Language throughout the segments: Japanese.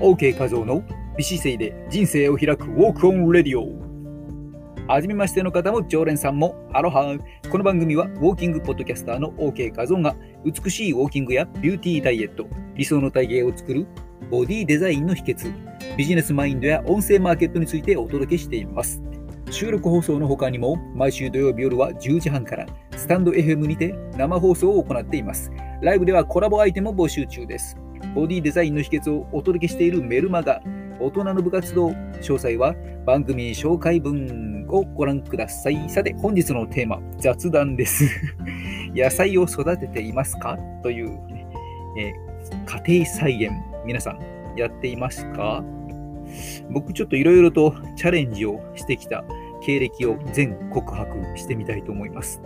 OK 画像の美姿勢で人生を開くウォークオンレディオはじめましての方も常連さんもアロハ。この番組はウォーキングポッドキャスターの OK 画像が美しいウォーキングやビューティーダイエット理想の体型を作るボディデザインの秘訣ビジネスマインドや音声マーケットについてお届けしています。収録放送の他にも毎週土曜日夜は10時半からスタンド FM にて生放送を行っています。ライブではコラボアイテムを募集中です。ボディデザインの秘訣をお届けしているメルマガ、大人の部活動、詳細は番組紹介文をご覧ください。さて、本日のテーマ、雑談です。野菜を育てていますか？という、ねえー、家庭菜園、皆さんやっていますか？僕ちょっといろいろとチャレンジをしてきた経歴を全告白してみたいと思います。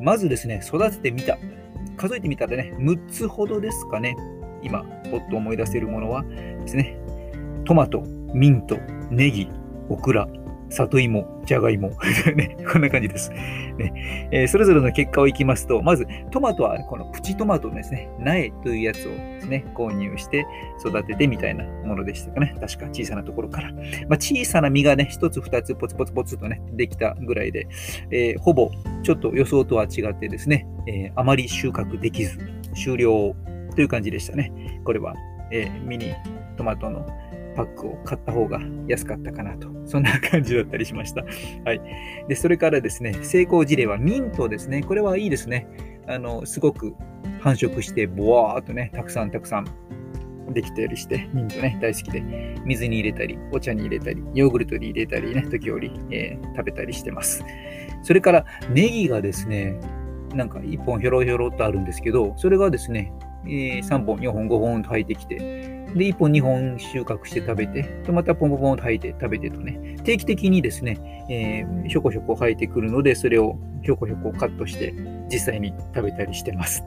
まずですね、育ててみた。数えてみたらね、6つほどですかね。今、ポッと思い出せるものはですね、トマト、ミント、ネギ、オクラ、里芋、じゃがいも。ね、こんな感じです。ねえー、それぞれの結果をいきますと、まずトマトはこのプチトマトですね、苗というやつをですね、購入して育ててみたいなものでしたかね。確か小さなところから。まあ、小さな実がね、一つ二つポツポツポツとね、できたぐらいで、えー、ほぼちょっと予想とは違ってですね、えー、あまり収穫できず、終了という感じでしたね。これは、えー、ミニトマトのパックを買った方が安かったかなと。そんな感じだったりしました。はい。で、それからですね、成功事例はミントですね。これはいいですね。あの、すごく繁殖して、ボワーっとね、たくさんたくさんできたりして、ミントね、大好きで、水に入れたり、お茶に入れたり、ヨーグルトに入れたりね、時折、えー、食べたりしてます。それから、ネギがですね、なんか1本ひょろひょろっとあるんですけど、それがですね、えー、3本、4本、5本と入ってきて、で、1本、2本収穫して食べて、とまたポンポンポンと吐いて食べてとね、定期的にですね、えー、ひょこひょこ生えてくるので、それをひょこひょこカットして、実際に食べたりしてます。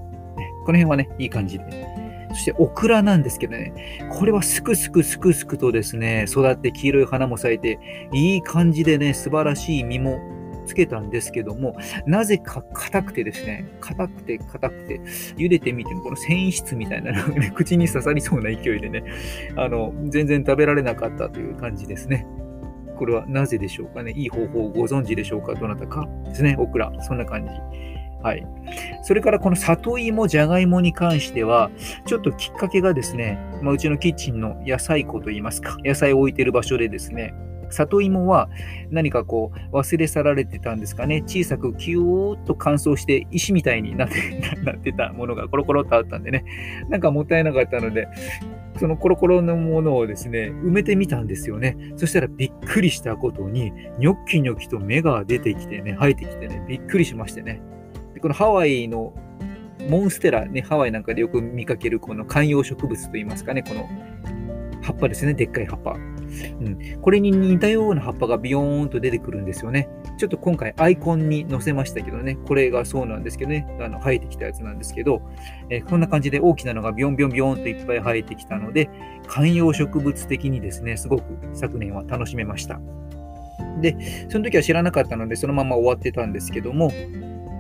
この辺はね、いい感じで。そして、オクラなんですけどね、これはすくすくすくすくとですね、育って黄色い花も咲いて、いい感じでね、素晴らしい実もつけたんですけども、なぜか硬くてですね、硬くて硬くて、茹でてみてもこの繊維質みたいなのがね、口に刺さりそうな勢いでね、あの、全然食べられなかったという感じですね。これはなぜでしょうかね？いい方法をご存知でしょうか？どなたかですね。オクラ。そんな感じ。はい。それからこの里芋、じゃがいもに関しては、ちょっときっかけがですね、まあ、うちのキッチンの野菜庫といいますか、野菜を置いてる場所でですね、里芋は何かこう忘れ去られてたんですかね。小さくキューッと乾燥して石みたいになって なってたものがコロコロとあったんでね。なんかもったいなかったので、そのコロコロのものをですね、埋めてみたんですよね。そしたらびっくりしたことに、ニョッキニョキと芽が出てきてね、生えてきてね、びっくりしましてね。でこのハワイのモンステラ、ね、ハワイなんかでよく見かけるこの観葉植物といいますかね、この葉っぱですね、でっかい葉っぱ。うん、これに似たような葉っぱがビヨーンと出てくるんですよね。ちょっと今回アイコンに載せましたけどね、これがそうなんですけどね、あの生えてきたやつなんですけど、えー、こんな感じで大きなのがビヨンビヨンビヨンといっぱい生えてきたので、観葉植物的にですね、すごく昨年は楽しめました。で、その時は知らなかったので、そのまま終わってたんですけども、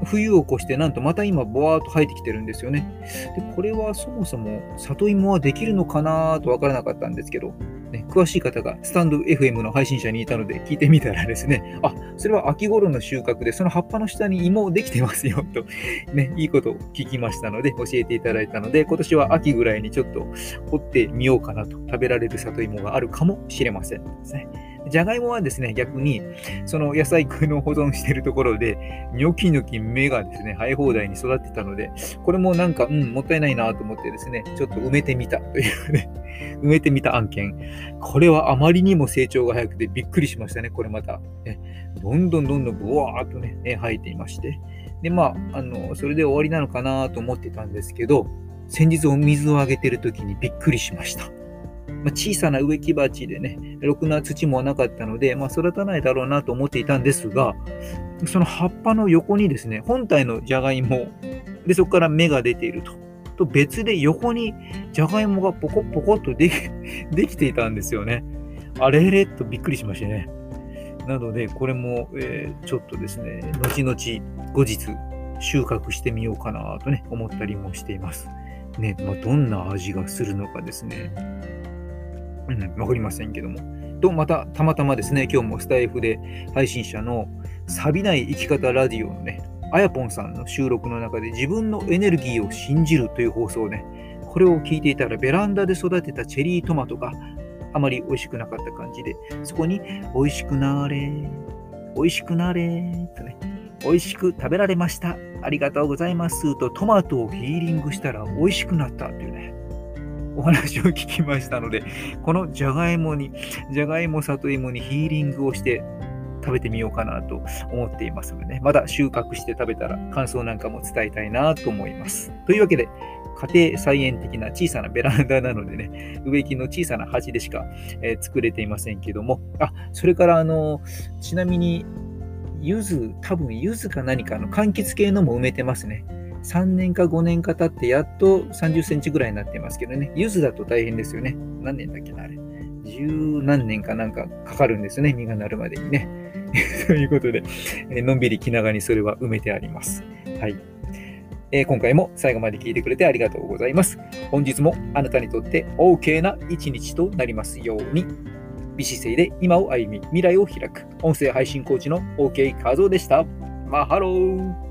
冬を越してなんとまた今ボワーっと生えてきてるんですよね。で、これはそもそも里芋はできるのかなとわからなかったんですけど、ね、詳しい方がスタンド FM の配信者にいたので聞いてみたらですね、あ、それは秋頃の収穫でその葉っぱの下に芋できてますよと、ね、いいことを聞きましたので教えていただいたので、今年は秋ぐらいにちょっと掘ってみようかなと、食べられる里芋があるかもしれませんですね。じゃがいもはですね、逆に、その野菜の保存してるところで、ニョキニョキ芽がですね、生え放題に育ってたので、これもなんか、うん、もったいないなと思ってですね、ちょっと埋めてみたというね、埋めてみた案件。これはあまりにも成長が早くてびっくりしましたね、これまた。ね、どんどんどんどんブワーっとね、生えていまして。で、まあ、あの、それで終わりなのかなと思ってたんですけど、先日お水をあげてる時にびっくりしました。まあ、小さな植木鉢でね、ろくな土もなかったので、まあ、育たないだろうなと思っていたんですが、その葉っぱの横にですね、本体のじゃがいも、で、そこから芽が出ていると。と別で横にじゃがいもがポコポコっと できていたんですよね。あれれとびっくりしましてね。なので、これも、えー、ちょっとですね、後々後日収穫してみようかなとね、思ったりもしています。ね、まあ、どんな味がするのかですね。うん、わかりませんけども。と、また、たまたまですね、今日もスタイフで配信者の錆びない生き方ラディオのね、あやぽんさんの収録の中で自分のエネルギーを信じるという放送をね、これを聞いていたらベランダで育てたチェリートマトがあまり美味しくなかった感じで、そこに美味しくなれ、美味しくなれ、とね、美味しく食べられました。ありがとうございますとトマトをヒーリングしたら美味しくなったっていうね、お話を聞きましたので、このじゃがいもに、じゃがいも、里芋にヒーリングをして食べてみようかなと思っていますのでね、まだ収穫して食べたら感想なんかも伝えたいなと思います。というわけで、家庭菜園的な小さなベランダなのでね、植木の小さな鉢でしか、えー、作れていませんけども、あ、それからあの、ちなみに、柚子、多分柚子か何かの柑橘系のも埋めてますね。3年か5年か経ってやっと30センチぐらいになってますけどね。柚子だと大変ですよね。何年だっけな、あれ。十何年かなんかかかるんですよね。実がなるまでにね。ということで、えのんびり気長にそれは埋めてあります。はい。えー、今回も最後まで聞いてくれてありがとうございます。本日もあなたにとって OK な一日となりますように。美姿勢で今を歩み、未来を開く。音声配信コーチの OK 画像でした。マハロー